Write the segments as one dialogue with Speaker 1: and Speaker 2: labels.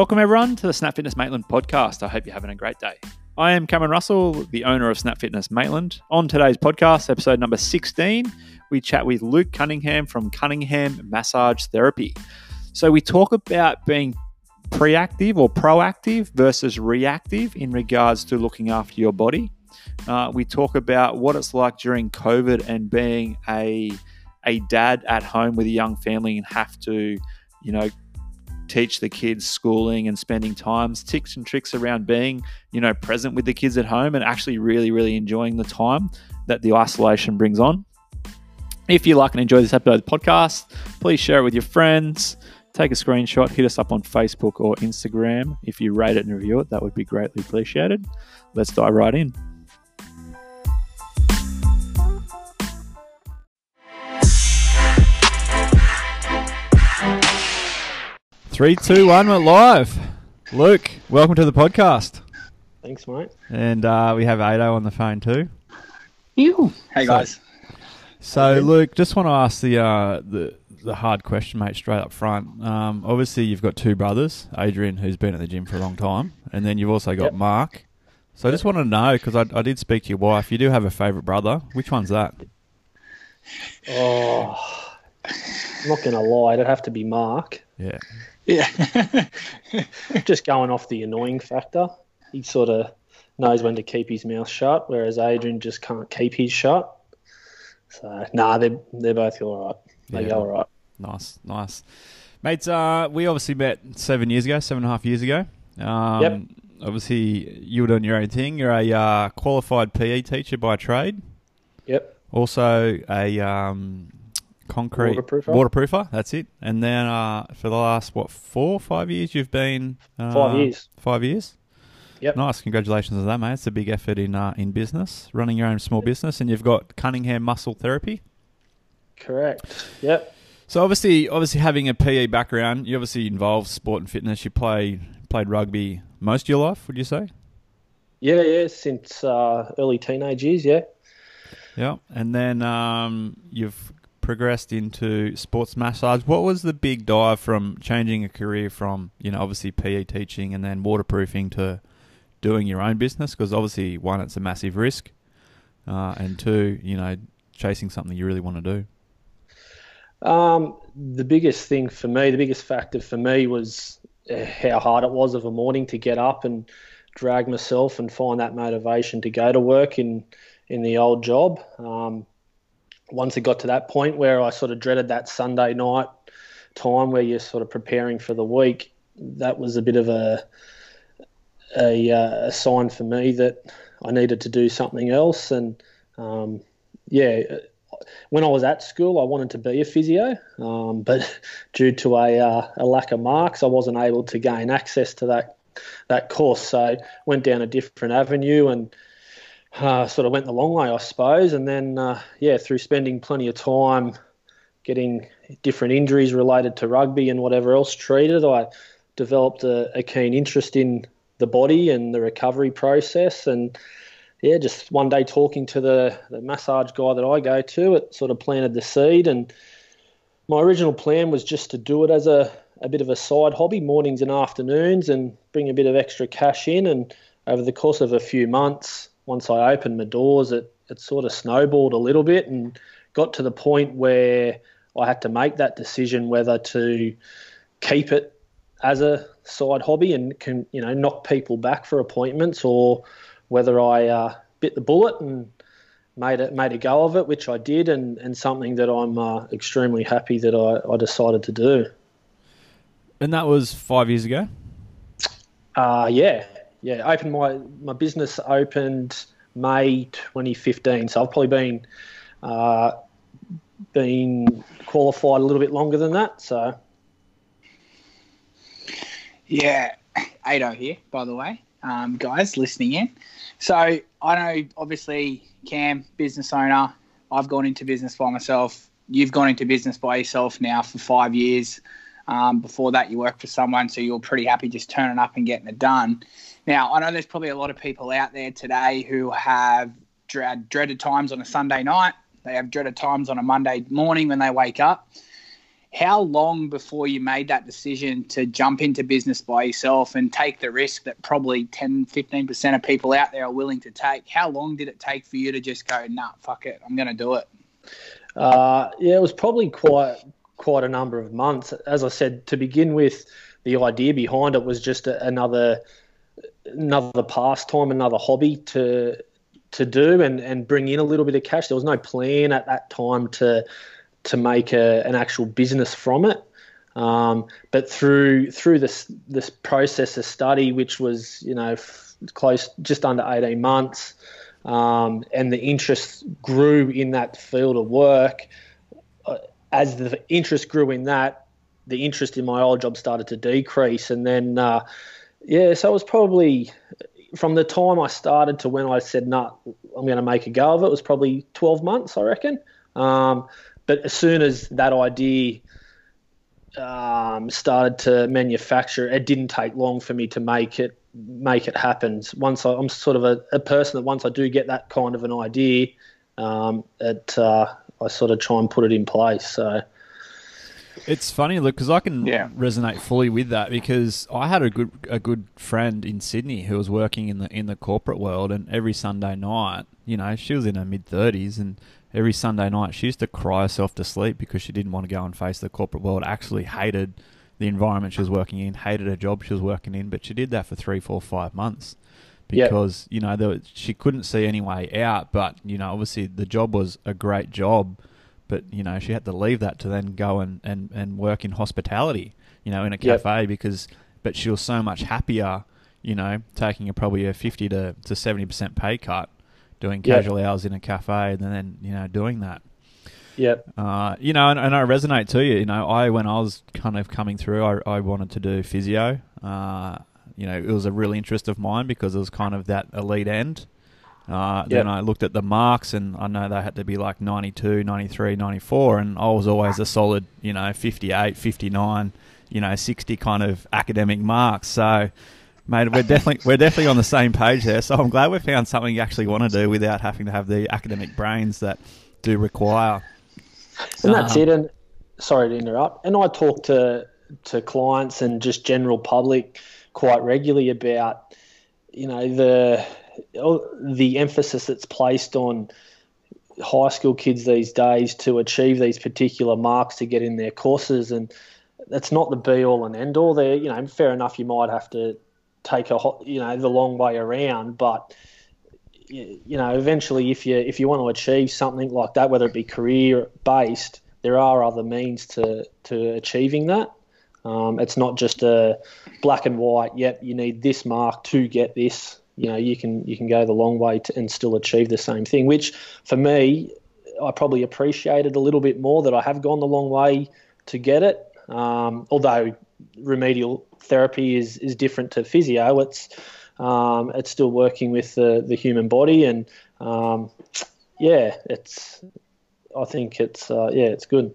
Speaker 1: Welcome, everyone, to the Snap Fitness Maitland podcast. I hope you're having a great day. I am Cameron Russell, the owner of Snap Fitness Maitland. On today's podcast, episode number 16, we chat with Luke Cunningham from Cunningham Massage Therapy. So, we talk about being preactive or proactive versus reactive in regards to looking after your body. Uh, we talk about what it's like during COVID and being a a dad at home with a young family and have to, you know, teach the kids schooling and spending times, tips and tricks around being, you know, present with the kids at home and actually really, really enjoying the time that the isolation brings on. If you like and enjoy this episode of the podcast, please share it with your friends. Take a screenshot, hit us up on Facebook or Instagram. If you rate it and review it, that would be greatly appreciated. Let's dive right in. Three, two, one, we're live. Luke, welcome to the podcast.
Speaker 2: Thanks, mate.
Speaker 1: And uh, we have Ado on the phone too.
Speaker 3: You. Hey
Speaker 1: So-
Speaker 3: guys.
Speaker 1: So, Luke, just want to ask the uh, the the hard question, mate, straight up front. Um, obviously, you've got two brothers, Adrian, who's been at the gym for a long time, and then you've also got
Speaker 2: Yep.
Speaker 1: Mark. So, I just want to know because I, I did speak to your wife. You do have a favourite brother. Which one's that?
Speaker 2: Oh, I'm not going to lie. It'd have to be Mark.
Speaker 1: Yeah,
Speaker 3: Yeah.
Speaker 2: Just going off the annoying factor. He sort of knows when to keep his mouth shut, whereas Adrian just can't keep his shut. So, nah, they're, they're both all right. They
Speaker 1: Yeah.
Speaker 2: go all right.
Speaker 1: nice, nice, mates. Uh, we obviously met seven years ago, seven and a half years ago. Um,
Speaker 2: Yep.
Speaker 1: Obviously, you were doing your own thing. You're a uh, qualified PE teacher by trade.
Speaker 2: Yep.
Speaker 1: Also a um, concrete
Speaker 2: Waterproofer.
Speaker 1: waterproofer. That's it. And then uh, for the last what four, five years, you've been uh,
Speaker 2: Five years.
Speaker 1: Five years.
Speaker 2: Yep.
Speaker 1: Nice. Congratulations on that, mate. It's a big effort in uh, in business, running your own small business, and you've got Cunningham Muscle Therapy.
Speaker 2: Correct. Yep.
Speaker 1: So obviously, obviously having a PE background, you obviously involved sport and fitness. You play played rugby most of your life, would you say?
Speaker 2: Yeah, yeah, since uh, early teenage years, yeah.
Speaker 1: Yeah. And then um, you've progressed into sports massage. What was the big dive from changing a career from, you know, obviously PE teaching and then waterproofing to doing your own business? Because obviously, one, it's a massive risk. Uh, and two, you know, chasing something you really want to do.
Speaker 2: Um, the biggest thing for me, the biggest factor for me was uh, how hard it was of a morning to get up and drag myself and find that motivation to go to work in in the old job. Um, once it got to that point where I sort of dreaded that Sunday night time where you're sort of preparing for the week, that was a bit of a a, uh, a sign for me that I needed to do something else. And um, yeah, when I was at school, I wanted to be a physio, um, but due to a, uh, a lack of marks, I wasn't able to gain access to that that course. So went down a different avenue and uh, sort of went the long way, I suppose. And then, uh, yeah, through spending plenty of time getting different injuries related to rugby and whatever else treated, I developed a, a keen interest in the body and the recovery process and yeah, just one day talking to the, the massage guy that I go to, it sort of planted the seed. And my original plan was just to do it as a, a bit of a side hobby, mornings and afternoons, and bring a bit of extra cash in. And over the course of a few months, once I opened my doors, it, it sort of snowballed a little bit and got to the point where I had to make that decision whether to keep it as a side hobby and can you know knock people back for appointments or whether I uh, bit the bullet and made it made a go of it, which I did, and, and something that I'm uh, extremely happy that I, I decided to do.
Speaker 1: And that was five years ago.
Speaker 2: Uh, yeah, yeah. Opened my my business opened May 2015, so I've probably been uh, been qualified a little bit longer than that. So
Speaker 3: Yeah. Ado here, by the way, um, guys listening in. So I know, obviously, Cam, business owner. I've gone into business by myself. You've gone into business by yourself now for five years. Um, before that, you worked for someone, so you're pretty happy just turning up and getting it done. Now, I know there's probably a lot of people out there today who have dread, dreaded times on a Sunday night. They have dreaded times on a Monday morning when they wake up. how long before you made that decision to jump into business by yourself and take the risk that probably 10, 15% of people out there are willing to take? How long did it take for you to just go, nah, fuck it, I'm going to do it?
Speaker 2: Uh, yeah, it was probably quite quite a number of months. As I said to begin with, the idea behind it was just a, another another pastime, another hobby to to do and, and bring in a little bit of cash. There was no plan at that time to to make a, an actual business from it. Um, but through through this this process of study, which was you know f- close just under eighteen months, um, and the interest grew in that field of work. Uh, as the interest grew in that, the interest in my old job started to decrease, and then uh, yeah, so it was probably from the time I started to when I said, "No, nah, I'm going to make a go of it," it was probably 12 months, I reckon. Um, but as soon as that idea um, started to manufacture, it didn't take long for me to make it make it happen. Once I, am sort of a, a, person that once I do get that kind of an idea, um, it uh, I sort of try and put it in place. So.
Speaker 1: It's funny, look, because I can yeah. resonate fully with that because I had a good a good friend in Sydney who was working in the in the corporate world, and every Sunday night, you know, she was in her mid thirties, and every Sunday night she used to cry herself to sleep because she didn't want to go and face the corporate world. Actually, hated the environment she was working in, hated her job she was working in, but she did that for three, four, five months because yep. you know there, she couldn't see any way out. But you know, obviously the job was a great job, but you know she had to leave that to then go and and, and work in hospitality, you know, in a cafe yep. because. But she was so much happier, you know, taking a probably a fifty to to seventy percent pay cut doing casual yep. hours in a cafe and then you know doing that.
Speaker 2: Yep.
Speaker 1: Uh, you know, and, and, I resonate to you. You know, I when I was kind of coming through, I, I wanted to do physio. Uh, you know, it was a real interest of mine because it was kind of that elite end. Uh, yep. Then I looked at the marks and I know they had to be like 92, 93, 94, and I was always a solid, you know, 58, 59, you know, 60 kind of academic marks. So Mate, we're definitely we're definitely on the same page there. So I'm glad we found something you actually want to do without having to have the academic brains that do require.
Speaker 2: And that's um, it. And sorry to interrupt. And I talk to to clients and just general public quite regularly about you know the the emphasis that's placed on high school kids these days to achieve these particular marks to get in their courses and that's not the be all and end all there you know fair enough you might have to take a you know the long way around, but you know eventually if you if you want to achieve something like that, whether it be career based, there are other means to to achieving that. Um, it's not just a black and white. Yep, you need this mark to get this. You know, you can you can go the long way to, and still achieve the same thing. Which for me, I probably appreciated a little bit more that I have gone the long way to get it. Um, although remedial therapy is is different to physio. It's um, it's still working with the, the human body, and um, yeah, it's. I think it's uh, yeah, it's good.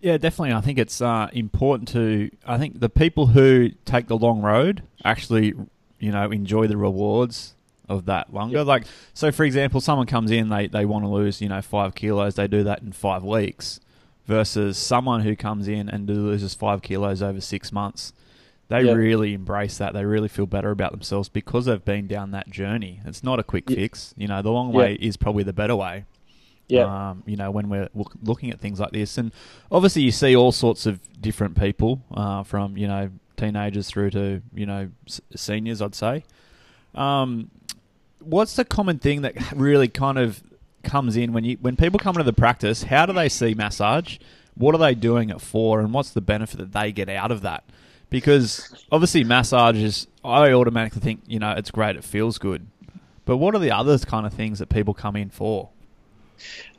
Speaker 1: Yeah, definitely. I think it's uh, important to. I think the people who take the long road actually, you know, enjoy the rewards of that longer. Yep. Like, so for example, someone comes in, they they want to lose, you know, five kilos. They do that in five weeks versus someone who comes in and loses five kilos over six months. They yep. really embrace that. They really feel better about themselves because they've been down that journey. It's not a quick yep. fix. You know, the long way is probably the better way.
Speaker 2: Yeah.
Speaker 1: Um, you know, when we're looking at things like this, and obviously you see all sorts of different people, uh, from you know teenagers through to you know s- seniors. I'd say. Um, what's the common thing that really kind of comes in when you when people come into the practice? How do they see massage? What are they doing it for, and what's the benefit that they get out of that? Because obviously, massage is I automatically think you know it's great, it feels good, but what are the other kind of things that people come in for?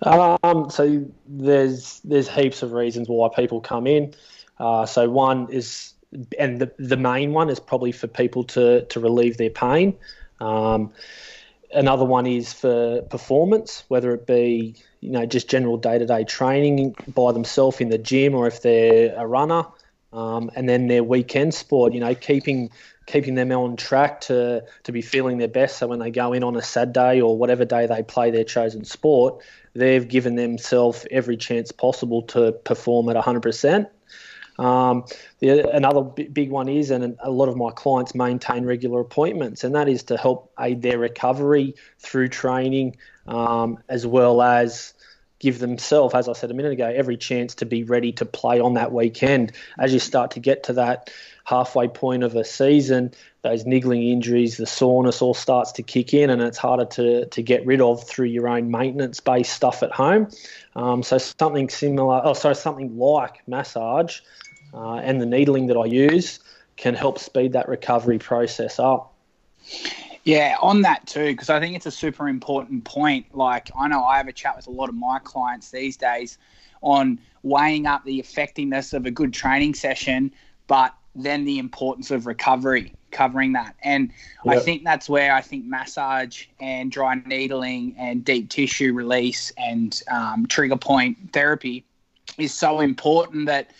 Speaker 2: Um, so there's there's heaps of reasons why people come in. Uh, so one is, and the the main one is probably for people to to relieve their pain. Um, another one is for performance, whether it be you know just general day to day training by themselves in the gym, or if they're a runner, um, and then their weekend sport. You know, keeping keeping them on track to to be feeling their best. So when they go in on a sad day or whatever day they play their chosen sport, they've given themselves every chance possible to perform at 100%. Um, the, another big one is, and a lot of my clients maintain regular appointments, and that is to help aid their recovery through training, um, as well as give themselves, as I said a minute ago, every chance to be ready to play on that weekend. As you start to get to that halfway point of a season, those niggling injuries, the soreness all starts to kick in, and it's harder to, to get rid of through your own maintenance based stuff at home. Um, so something similar, oh, sorry, something like massage uh, and the needling that I use can help speed that recovery process up.
Speaker 3: Yeah, on that too, because I think it's a super important point. Like, I know I have a chat with a lot of my clients these days on weighing up the effectiveness of a good training session, but then the importance of recovery, covering that. And yep. I think that's where I think massage and dry needling and deep tissue release and um, trigger point therapy is so important that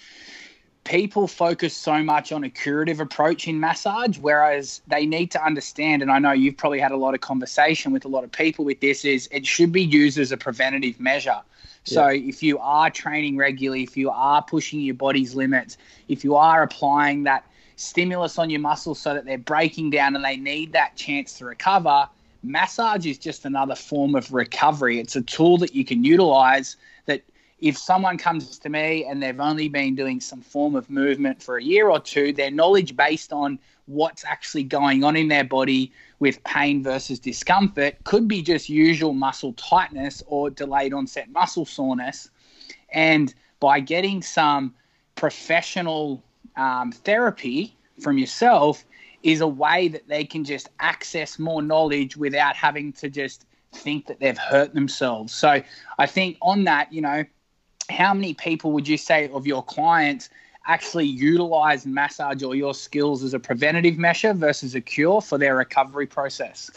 Speaker 3: people focus so much on a curative approach in massage, whereas they need to understand, and I know you've probably had a lot of conversation with a lot of people with this, is it should be used as a preventative measure. So yeah. if you are training regularly, if you are pushing your body's limits, if you are applying that stimulus on your muscles so that they're breaking down and they need that chance to recover, massage is just another form of recovery. It's a tool that you can utilize if someone comes to me and they've only been doing some form of movement for a year or two, their knowledge based on what's actually going on in their body with pain versus discomfort could be just usual muscle tightness or delayed onset muscle soreness. And by getting some professional um, therapy from yourself, is a way that they can just access more knowledge without having to just think that they've hurt themselves. So I think on that, you know, how many people would you say of your clients actually utilize massage or your skills as a preventative measure versus a cure for their recovery process?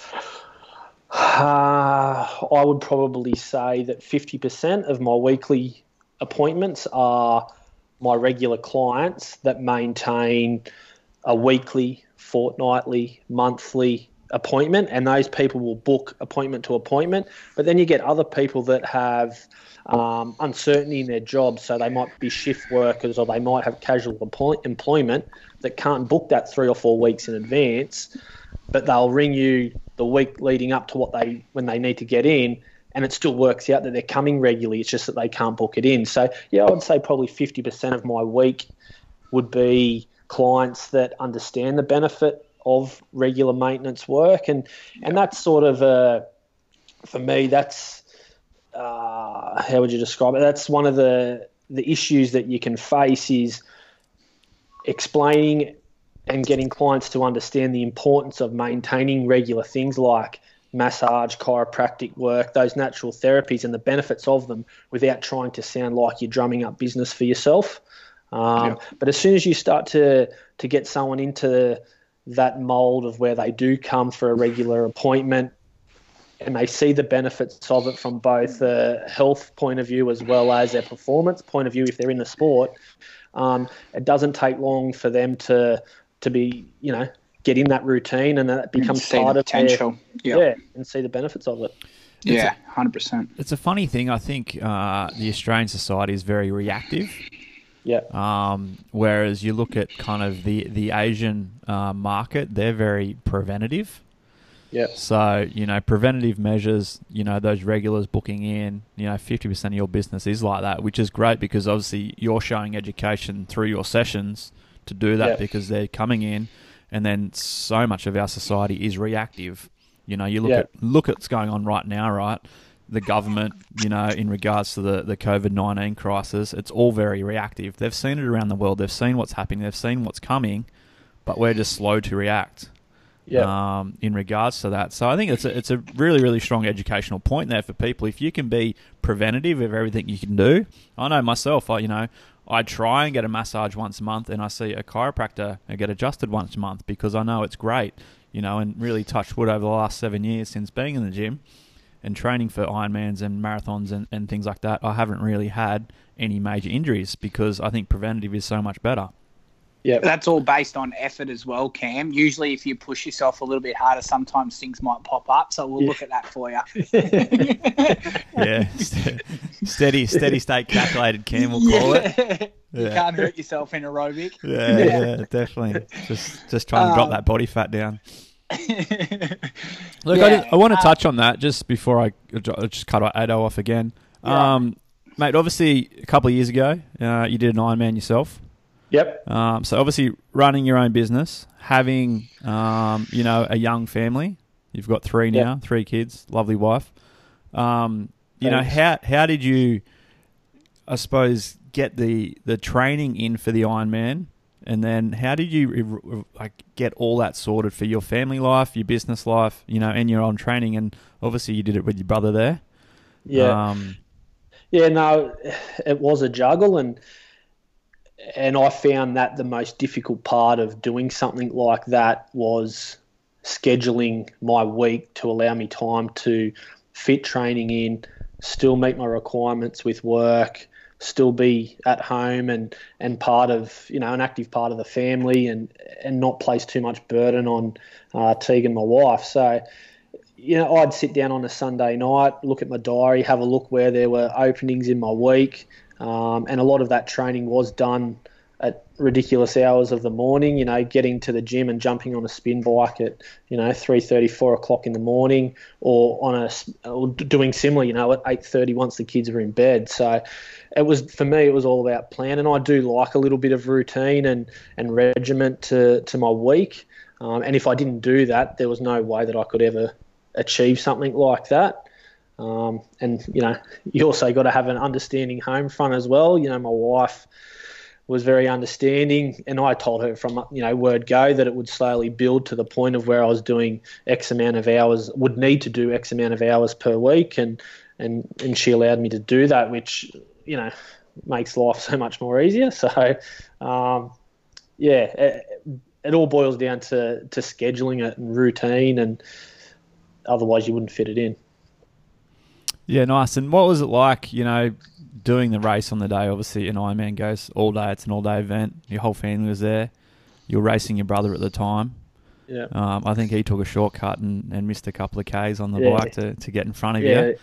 Speaker 2: Uh, I would probably say that 50% of my weekly appointments are my regular clients that maintain a weekly, fortnightly, monthly appointment, and those people will book appointment to appointment. But then you get other people that have um, uncertainty in their jobs, so they might be shift workers or they might have casual employment that can't book that three or four weeks in advance, but they'll ring you the week leading up to what they when they need to get in, and it still works out that they're coming regularly. It's just that they can't book it in. So yeah, I would say probably fifty percent of my week would be clients that understand the benefit of regular maintenance work, and and that's sort of a for me that's uh, how would you describe it? That's one of the the issues that you can face is explaining and getting clients to understand the importance of maintaining regular things like massage, chiropractic work, those natural therapies, and the benefits of them without trying to sound like you're drumming up business for yourself. Um, yeah. But as soon as you start to to get someone into that mold of where they do come for a regular appointment, and they see the benefits of it from both a health point of view as well as their performance point of view if they're in the sport. Um, it doesn't take long for them to to be, you know, get in that routine and that becomes part of potential. Their, yep. Yeah, and see the benefits of it.
Speaker 3: It's yeah, hundred percent.
Speaker 1: It's a funny thing. I think uh, the Australian society is very reactive.
Speaker 2: Yeah.
Speaker 1: Um, whereas you look at kind of the the Asian uh, market, they're very preventative.
Speaker 2: Yeah.
Speaker 1: So, you know, preventative measures, you know, those regulars booking in, you know, 50% of your business is like that, which is great because obviously you're showing education through your sessions to do that because they're coming in and then so much of our society is reactive. You know, you look at look at what's going on right now, right? The government, you know, in regards to the, the COVID 19 crisis, it's all very reactive. They've seen it around the world, they've seen what's happening, they've seen what's coming, but we're just slow to react yeah. um, in regards to that. So I think it's a, it's a really, really strong educational point there for people. If you can be preventative of everything you can do, I know myself, I, you know, I try and get a massage once a month and I see a chiropractor and get adjusted once a month because I know it's great, you know, and really touched wood over the last seven years since being in the gym and training for Ironmans and marathons and, and things like that. I haven't really had any major injuries because I think preventative is so much better.
Speaker 2: Yeah.
Speaker 3: That's all based on effort as well, Cam. Usually, if you push yourself a little bit harder, sometimes things might pop up. So we'll
Speaker 2: Yeah.
Speaker 3: look at that for you.
Speaker 1: Yeah, steady, steady state calculated. Cam, we'll call it.
Speaker 3: You can't hurt yourself in aerobic.
Speaker 1: Yeah, yeah, definitely. Just, just trying to drop
Speaker 3: Um,
Speaker 1: that body fat down. Look,
Speaker 3: Yeah,
Speaker 1: I, just, I want to
Speaker 3: uh,
Speaker 1: touch on that just before I just cut Ado off again.
Speaker 3: Yeah.
Speaker 1: Um, mate, obviously, a couple of years ago, uh, you did an Ironman yourself.
Speaker 2: Yep.
Speaker 1: Um, so obviously, running your own business, having um, you know a young family. You've got three now,
Speaker 2: Yeah.
Speaker 1: three kids, lovely wife. Um, you know how how did you, I suppose, get the the training in for the Ironman, and then how did you like get all that sorted for your family life, your business life, you know, and your own training? And obviously, you did it with your brother there.
Speaker 2: Yeah.
Speaker 1: Um,
Speaker 2: Yeah, no, it was a juggle, and and I found that the most difficult part of doing something like that was scheduling my week to allow me time to fit training in, still meet my requirements with work, still be at home and and part of you know an active part of the family, and and not place too much burden on uh, Tegan, my wife. So you know, I'd sit down on a Sunday night, look at my diary, have a look where there were openings in my week, um, and a lot of that training was done at ridiculous hours of the morning. You know, getting to the gym and jumping on a spin bike at you know three thirty, four o'clock in the morning, or on a or doing similar. You know, at eight thirty once the kids are in bed. So. It was for me. It was all about plan, and I do like a little bit of routine and, and regiment to, to my week. Um, and if I didn't do that, there was no way that I could ever achieve something like that. Um, and you know, you also got to have an understanding home front as well. You know, my wife was very understanding, and I told her from you know word go that it would slowly build to the point of where I was doing X amount of hours, would need to do X amount of hours per week, and and and she allowed me to do that, which you know makes life so much more easier. So, um, yeah, it, it all boils down to to scheduling it and routine and otherwise you wouldn't fit it in.
Speaker 1: Yeah, nice. And what was it like, you know, doing the race on the day? Obviously, an Ironman goes all day. It's an all day event. Your whole family was there. You were racing your brother at the time.
Speaker 2: Yeah.
Speaker 1: Um, I think he took a shortcut and, and missed a couple of Ks on the
Speaker 2: Yeah.
Speaker 1: bike to, to get in front of
Speaker 2: Yeah,
Speaker 1: you.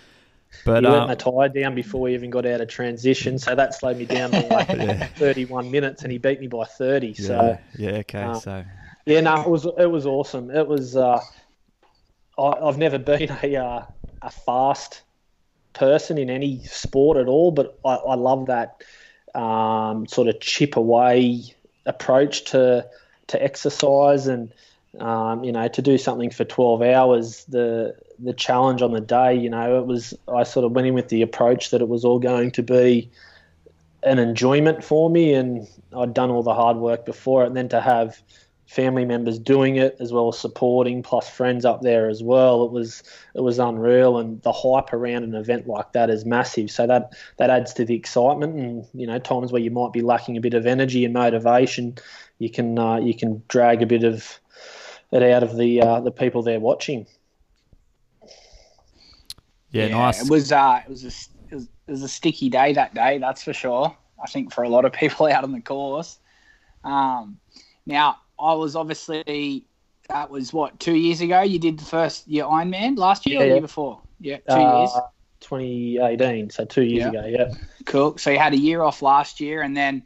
Speaker 1: But
Speaker 2: he let
Speaker 1: um,
Speaker 2: my tyre down before we even got out of transition, so that slowed me down by like
Speaker 1: Yeah.
Speaker 2: 31 minutes, and he beat me by 30.
Speaker 1: yeah,
Speaker 2: So
Speaker 1: yeah, okay.
Speaker 2: uh,
Speaker 1: so
Speaker 2: yeah, no, it was it was awesome. It was. Uh, I, I've never been a uh, a fast person in any sport at all, but I, I love that um, sort of chip away approach to to exercise and um, you know to do something for 12 hours. The the challenge on the day, you know, it was I sort of went in with the approach that it was all going to be an enjoyment for me, and I'd done all the hard work before it, and then to have family members doing it as well as supporting, plus friends up there as well. It was it was unreal, and the hype around an event like that is massive. So that that adds to the excitement, and you know times where you might be lacking a bit of energy and motivation, you can uh, you can drag a bit of it out of the uh, the people there watching.
Speaker 1: yeah, nice.
Speaker 3: It was uh, it was a s- it was, it was a sticky day that day. That's for sure. I think for a lot of people out on the course. Um, now I was obviously that was what two years ago. You did the first your Ironman last year or
Speaker 2: Yeah,
Speaker 3: the
Speaker 2: yeah.
Speaker 3: year before? Yeah, two
Speaker 2: Uh,
Speaker 3: years.
Speaker 2: 2018, so two years
Speaker 3: Yeah.
Speaker 2: ago. Yeah.
Speaker 3: Cool. So you had a year off last year, and then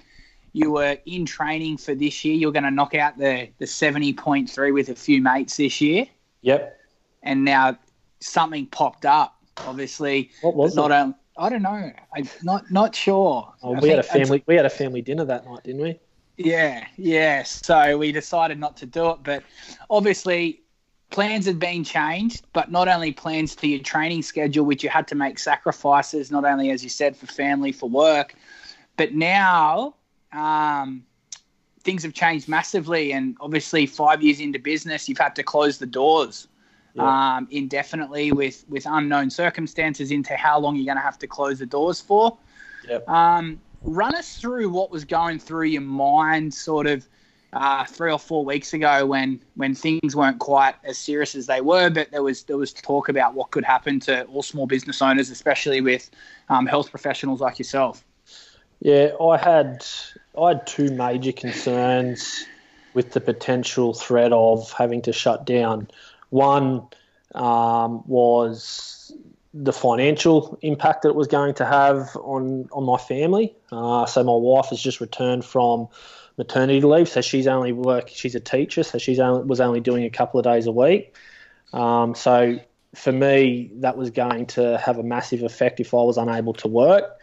Speaker 3: you were in training for this year. You're going to knock out the the seventy point three with a few mates this year,
Speaker 2: Yep.
Speaker 3: and now something popped up. Obviously,
Speaker 2: What was
Speaker 3: not
Speaker 2: it?
Speaker 3: only I don't know. I'm not not sure.
Speaker 2: Oh, we had a family. We had a family dinner that night, didn't we?
Speaker 3: Yeah, yeah. So we decided not to do it, but obviously plans had been changed. But not only plans to your training schedule, which you had to make sacrifices, not only as you said for family, for work, but now um, things have changed massively. And obviously, five years into business, you've had to close the doors.
Speaker 2: Yeah.
Speaker 3: Um, indefinitely with with unknown circumstances into how long you're going to have to close the doors for.
Speaker 2: Yep.
Speaker 3: Um, run us through what was going through your mind, sort of uh, three or four weeks ago, when when things weren't quite as serious as they were, but there was there was talk about what could happen to all small business owners, especially with um, health professionals like yourself.
Speaker 2: Yeah, I had I had two major concerns with the potential threat of having to shut down. One um, was the financial impact that it was going to have on on my family. Uh, so my wife has just returned from maternity leave, so she's only work. She's a teacher, so she's only was only doing a couple of days a week. Um, so for me, that was going to have a massive effect if I was unable to work.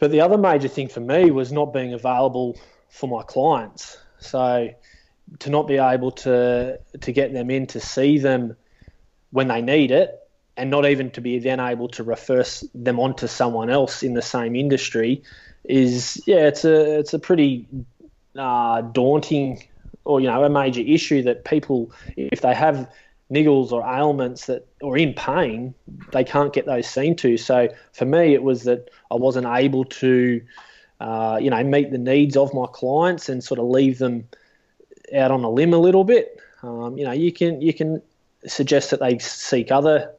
Speaker 2: But the other major thing for me was not being available for my clients. So to not be able to to get them in to see them when they need it, and not even to be then able to refer them on to someone else in the same industry, is yeah, it's a it's a pretty uh, daunting or you know a major issue that people if they have niggles or ailments that or in pain they can't get those seen to. So for me it was that i wasn't able to uh, you know meet the needs of my clients and sort of leave them out on a limb a little bit. Um, you know you can you can suggest that they seek other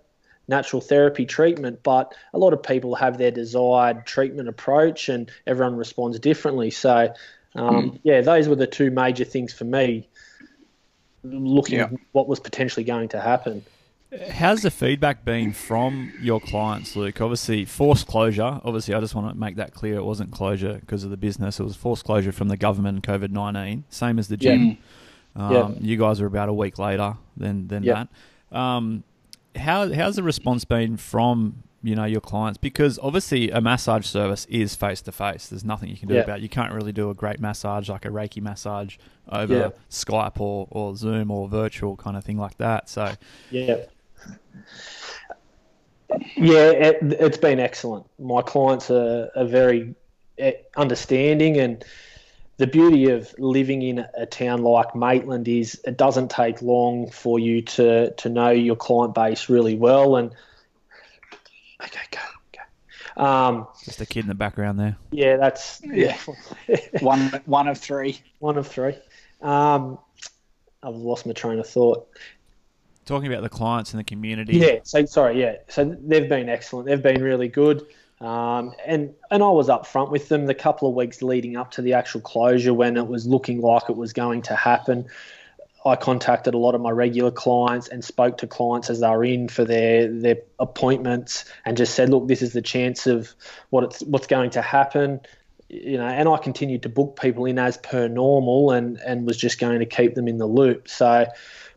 Speaker 2: natural therapy treatment but a lot of people have their desired treatment approach and everyone responds differently so um, mm. yeah those were the two major things for me looking yeah. at what was potentially going to happen.
Speaker 1: How's the feedback been from your clients, Luke? Obviously, forced closure. Obviously, I just want to make that clear. It wasn't closure because of the business. It was forced closure from the government, COVID nineteen. Same as the gym. Yeah. Um, yeah. You guys are about a week later than than yeah. that. Um, how how's the response been from you know your clients because obviously a massage service is face to face there's nothing you can do yeah. about it. you can't really do a great massage like a reiki massage over yeah. skype or, or zoom or virtual kind of thing like that so
Speaker 2: yeah yeah it, has been excellent my clients are, are very eh, understanding and the beauty of living in a town like Maitland is it doesn't take long for you to to know your client base really well and Okay, go. go. Um,
Speaker 1: Just a kid in the background there.
Speaker 2: Yeah, that's yeah.
Speaker 3: one one of three.
Speaker 2: One of three. Um, I've lost my train of thought.
Speaker 1: Talking about the clients and the community.
Speaker 2: Yeah. So sorry. Yeah. So they've been excellent. They've been really good. Um, and and I was up front with them the couple of weeks leading up to the actual closure when it was looking like it was going to happen. I contacted a lot of my regular clients and spoke to clients as they were in for their their appointments and just said, look, this is the chance of what it's what's going to happen. You know, and I continued to book people in as per normal and and was just going to keep them in the loop. So,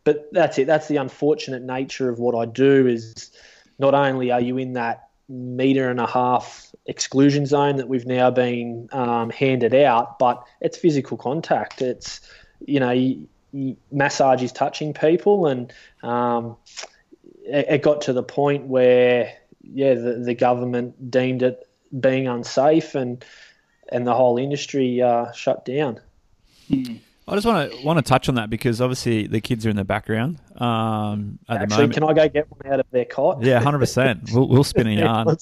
Speaker 2: but that's it. That's the unfortunate nature of what I do is not only are you in that meter and a half exclusion zone that we've now been um, handed out, but it's physical contact. It's you know massage is touching people, and um, it, it, got to the point where yeah, the, the government deemed it being unsafe, and and the whole industry uh, shut down.
Speaker 1: Hmm. I just want to want to touch on that because obviously the kids are in the background um, at
Speaker 2: Actually,
Speaker 1: the moment.
Speaker 2: can I go get one out of their cot?
Speaker 1: Yeah, hundred percent. We'll, we'll spin a yarn.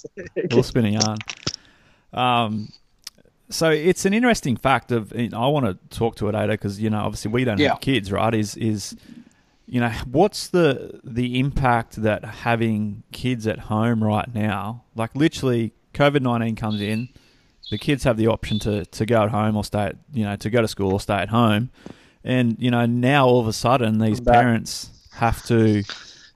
Speaker 1: we'll spin a yarn. Um, so it's an interesting fact of I want to talk to it, Ado, because you know obviously we don't yeah. have kids, right? Is is you know what's the the impact that having kids at home right now, like literally COVID nineteen comes in, the kids have the option to to go at home or stay, at, you know, to go to school or stay at home, and you know now all of a sudden these parents have to,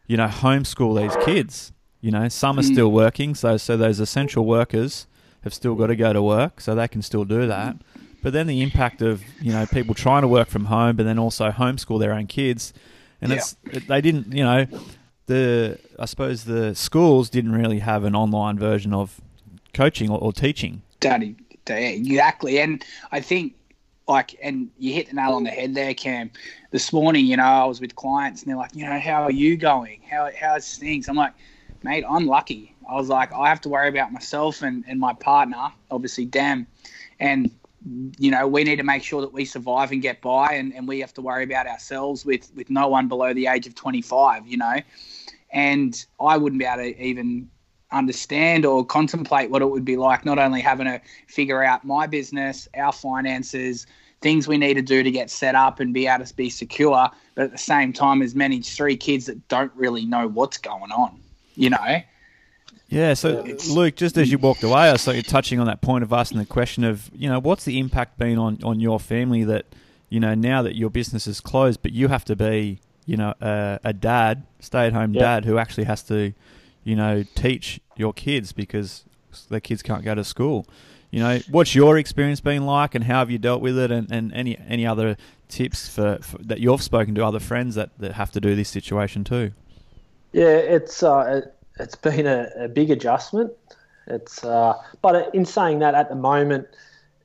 Speaker 1: you know, homeschool these kids. You know, some are mm. still working, so so those essential workers have still got to go to work, so they can still do that. But then the impact of you know people trying to work from home, but then also homeschool their own kids, and yeah. it's they didn't you know the I suppose the schools didn't really have an online version of coaching or, or teaching.
Speaker 3: Daddy, exactly, and I think like, and you hit the nail on the head there, Cam. This morning, you know, I was with clients and they're like, you know, how are you going? How how's things? I'm like, mate, I'm lucky. I was like, I have to worry about myself and, and my partner, obviously, Dan. And, you know, we need to make sure that we survive and get by, and, and we have to worry about ourselves with, with no one below the age of 25, you know. And I wouldn't be able to even understand or contemplate what it would be like, not only having to figure out my business, our finances, things we need to do to get set up and be able to be secure, but at the same time as manage three kids that don't really know what's going on, you know
Speaker 1: Yeah, so Luke, just as you walked away, I saw you touching on that point of asking the question of, you know, what's the impact been on, on your family that, you know, now that your business is closed, but you have to be, you know, a, a dad, stay at home
Speaker 2: Yeah.
Speaker 1: dad who actually has to, you know, teach your kids because their kids can't go to school. You know, what's your experience been like and how have you dealt with it and, and any any other tips for, for that you've spoken to other friends that, that have to do this situation too?
Speaker 2: Yeah, it's uh, it, it's been a, a big adjustment. It's uh, but in saying that, at the moment,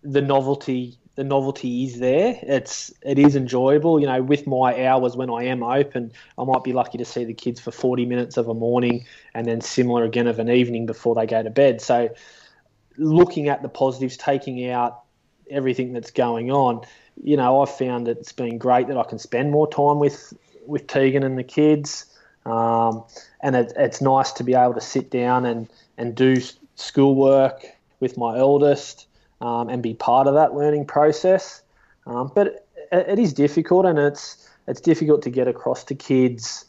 Speaker 2: the novelty the novelty is there. It's it is enjoyable. You know, with my hours when I am open, I might be lucky to see the kids for forty minutes of a morning, and then similar again of an evening before they go to bed. So, looking at the positives, taking out everything that's going on, you know, I've found it's been great that I can spend more time with with Tegan and the kids. Um, and it, it's nice to be able to sit down and, and do schoolwork with my eldest um, and be part of that learning process. Um, but it, it is difficult, and it's it's difficult to get across to kids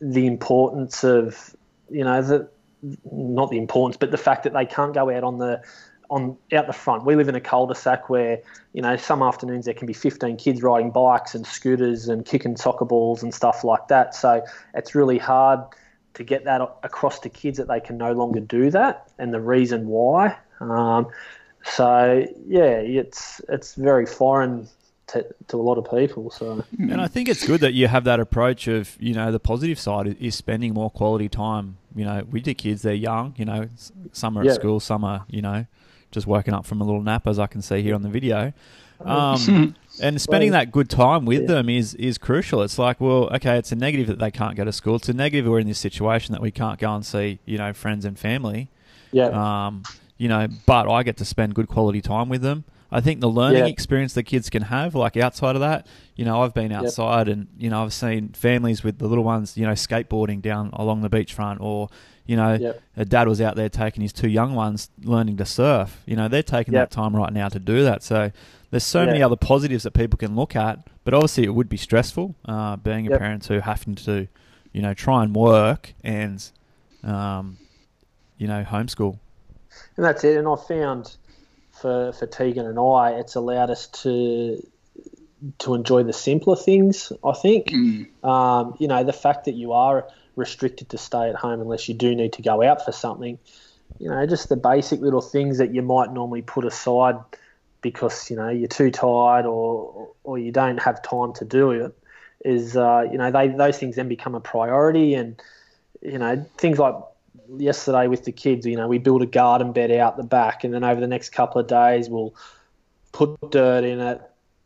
Speaker 2: the importance of you know the not the importance, but the fact that they can't go out on the on out the front. We live in a cul-de-sac where you know some afternoons there can be 15 kids riding bikes and scooters and kicking soccer balls and stuff like that. So it's really hard to get that across to kids that they can no longer do that and the reason why. Um, so yeah, it's it's very foreign to, to a lot of people. So
Speaker 1: And I think it's good that you have that approach of, you know, the positive side is- is spending more quality time, you know, with your kids. They're young, you know, some are
Speaker 2: Yeah.
Speaker 1: at school, some are, you know, just waking up from a little nap, as I can see here on the video. Um, and spending
Speaker 2: Well,
Speaker 1: that good time with
Speaker 2: yeah.
Speaker 1: them is, is crucial. It's like, well, okay, it's a negative that they can't go to school. It's a negative we're in this situation that we can't go and see, you know, friends and family.
Speaker 2: yeah,
Speaker 1: Um, you know, but I get to spend good quality time with them. I think the learning
Speaker 2: Yeah.
Speaker 1: experience the kids can have, like outside of that, you know, I've been outside and you know I've seen families with the little ones, you know, skateboarding down along the beachfront, or you know,
Speaker 2: Yep.
Speaker 1: a dad was out there taking his two young ones learning to surf. You know, they're taking
Speaker 2: Yep.
Speaker 1: that time right now to do that. So there's so many other positives that people can look at, but obviously it would be stressful uh, being a parent who having to, you know, try and work and, um, you know, homeschool.
Speaker 2: And that's it. And I found for for Tegan and I, it's allowed us to to enjoy the simpler things. I think,
Speaker 3: Mm.
Speaker 2: um, you know, the fact that you are restricted to stay at home unless you do need to go out for something. You know, just the basic little things that you might normally put aside because you know you're too tired or or you don't have time to do it. Is uh, you know they those things then become a priority and you know things like yesterday with the kids, you know, we built a garden bed out the back, and then over the next couple of days, we'll put dirt in it,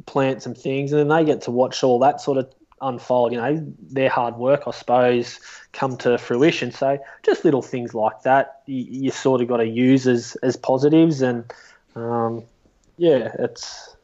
Speaker 2: plant some things, and then they get to watch all that sort of unfold. You know, their hard work, I suppose, come to fruition. So just little things like that, you, you sort of got to use as as positives, and um, yeah, it's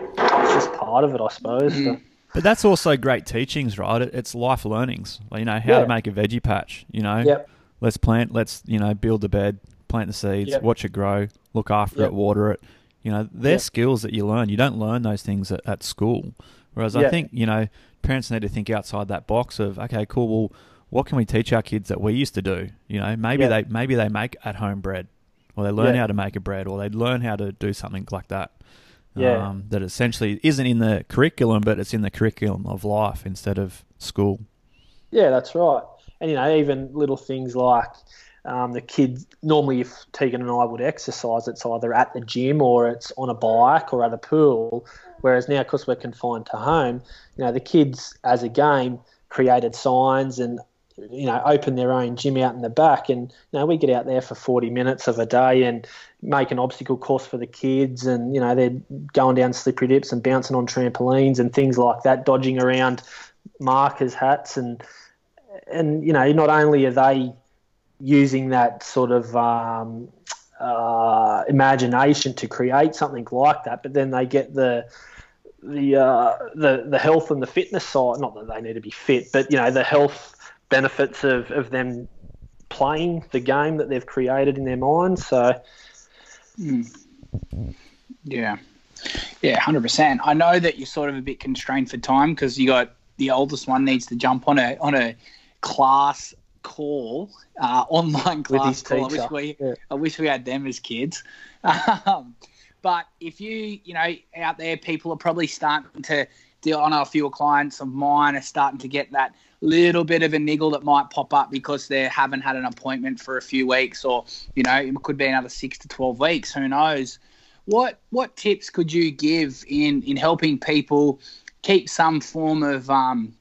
Speaker 2: it's just part of it, I suppose. So,
Speaker 1: But that's also great teachings, right? It's life learnings. You know, how
Speaker 2: Yeah.
Speaker 1: to make a veggie patch, you know?
Speaker 2: yep,
Speaker 1: Let's plant, let's, you know, build the bed, plant the seeds,
Speaker 2: Yep.
Speaker 1: watch it grow, look after
Speaker 2: Yep.
Speaker 1: it, water it. You know, they're
Speaker 2: Yep.
Speaker 1: skills that you learn. You don't learn those things at, at school. Whereas I think, you know, parents need to think outside that box of, okay, cool, well, what can we teach our kids that we used to do? You know, maybe they maybe they make at home bread. Or they learn how to make a bread, or they learn how to do something like that.
Speaker 2: Yeah.
Speaker 1: Um, that essentially isn't in the curriculum, but it's in the curriculum of life instead of school.
Speaker 2: Yeah, that's right. And you know, even little things like um, the kids. Normally, if Tegan and I would exercise, it's either at the gym or it's on a bike or at a pool. Whereas now, because we're confined to home, you know, the kids as a game created signs and you know open their own gym out in the back, and you know we get out there for forty minutes of a day and make an obstacle course for the kids, and you know they're going down slippery dips and bouncing on trampolines and things like that, dodging around markers, hats, and and you know not only are they using that sort of um, uh, imagination to create something like that, but then they get the the uh, the the health and the fitness side. Not that they need to be fit, but you know the health benefits of, of them playing the game that they've created in their mind. So
Speaker 3: Yeah. Yeah, 100%. I know that you're sort of a bit constrained for time because you got the oldest one needs to jump on a on a class call, uh, online class call. I wish we,
Speaker 2: Yeah.
Speaker 3: I wish we had them as kids. Um, but if you, you know, out there, people are probably starting to deal. I know a few clients of mine are starting to get that little bit of a niggle that might pop up because they haven't had an appointment for a few weeks, or you know, it could be another six to twelve weeks. Who knows? What what tips could you give in in helping people keep some form of um,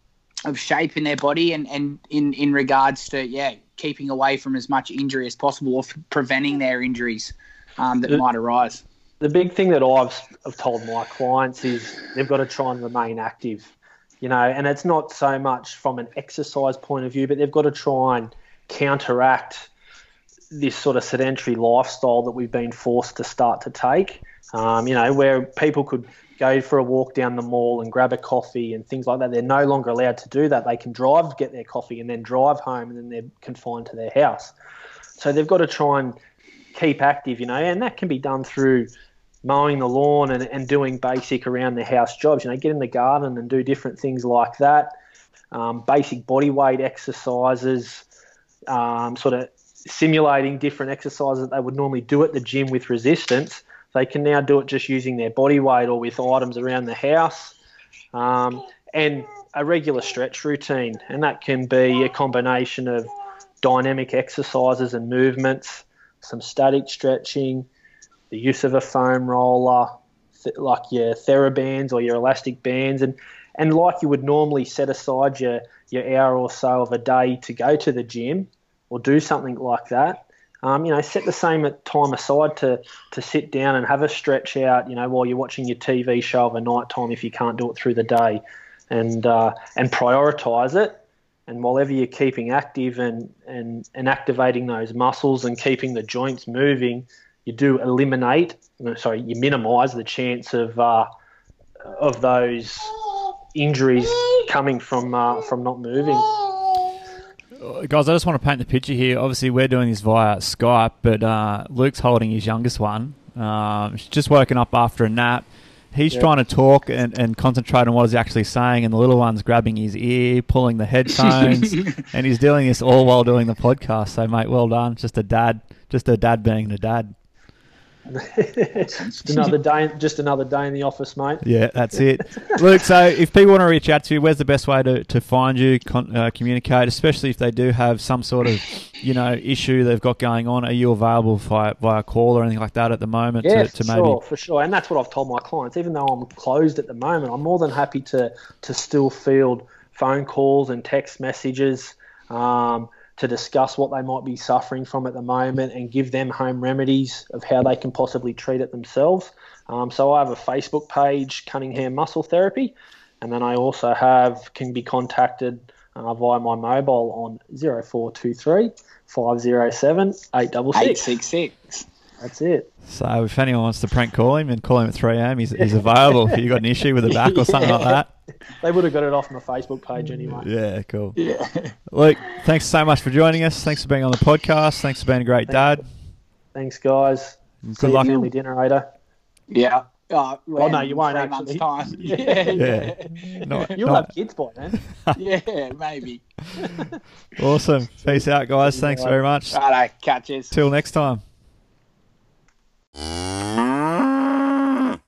Speaker 3: of shape in their body and, and in, in regards to yeah keeping away from as much injury as possible or preventing their injuries um, that
Speaker 2: The-
Speaker 3: might arise.
Speaker 2: the big thing that I've, I've told my clients is they've got to try and remain active, you know, and it's not so much from an exercise point of view, but they've got to try and counteract this sort of sedentary lifestyle that we've been forced to start to take. Um, you know, where people could go for a walk down the mall and grab a coffee and things like that. They're no longer allowed to do that. They can drive, get their coffee, and then drive home, and then they're confined to their house. So they've got to try and keep active, you know, and that can be done through mowing the lawn and, and doing basic around the house jobs. You know, get in the garden and do different things like that. Um, basic body weight exercises, um, sort of simulating different exercises that they would normally do at the gym with resistance. They can now do it just using their body weight or with items around the house. Um, and a regular stretch routine, and that can be a combination of dynamic exercises and movements, some static stretching, the use of a foam roller, th- like your TheraBands or your elastic bands, and and like you would normally set aside your your hour or so of a day to go to the gym or do something like that. Um, you know, set the same time aside to to sit down and have a stretch out. You know, while you're watching your TV show of a night time if you can't do it through the day, and uh, and prioritise it. And whilever you're keeping active and, and, and activating those muscles and keeping the joints moving, you do eliminate, sorry, you minimise the chance of uh, of those injuries coming from uh, from not moving.
Speaker 1: Guys, I just want to paint the picture here. Obviously, we're doing this via Skype, but uh, Luke's holding his youngest one. Um, she's just woken up after a nap. He's trying to talk and, and concentrate on what he's actually saying, and the little one's grabbing his ear, pulling the headphones, and he's doing this all while doing the podcast. So, mate, well done. Just a dad, just a dad being a dad.
Speaker 2: just another day, just another day in the office, mate.
Speaker 1: Yeah, that's it. Luke, so if people want to reach out to you, where's the best way to, to find you, con- uh, communicate, especially if they do have some sort of, you know, issue they've got going on? Are you available via, via call or anything like that at the moment
Speaker 2: Yeah,
Speaker 1: to, to
Speaker 2: for
Speaker 1: maybe
Speaker 2: sure, for sure, and that's what I've told my clients. Even though I'm closed at the moment, I'm more than happy to to still field phone calls and text messages um, to discuss what they might be suffering from at the moment and give them home remedies of how they can possibly treat it themselves. Um, so I have a Facebook page, Cunningham Muscle Therapy, and then I also have can be contacted uh, via my mobile on 0423 507 866.
Speaker 3: 866.
Speaker 2: That's it.
Speaker 1: So if anyone wants to prank call him and call him at 3 a.m., he's, he's available. if you've got an issue with the back or something like that.
Speaker 2: They would have got it off my Facebook page anyway.
Speaker 1: Yeah, cool.
Speaker 3: Yeah.
Speaker 1: Luke, thanks so much for joining us. Thanks for being on the podcast. Thanks for being a great dad.
Speaker 2: Thanks, guys.
Speaker 1: Good
Speaker 2: See
Speaker 1: luck.
Speaker 2: at family dinner, Ado.
Speaker 3: Yeah. Oh,
Speaker 2: Oh, no, you won't
Speaker 3: three
Speaker 2: actually.
Speaker 3: months' time.
Speaker 2: Yeah.
Speaker 3: Yeah.
Speaker 1: Yeah. Not-
Speaker 2: You'll
Speaker 1: not-
Speaker 2: have kids by then.
Speaker 3: yeah, maybe.
Speaker 1: awesome. Peace out, guys. Thanks very much.
Speaker 3: Righto, catches.
Speaker 1: Till next time.
Speaker 4: Mm-hmm.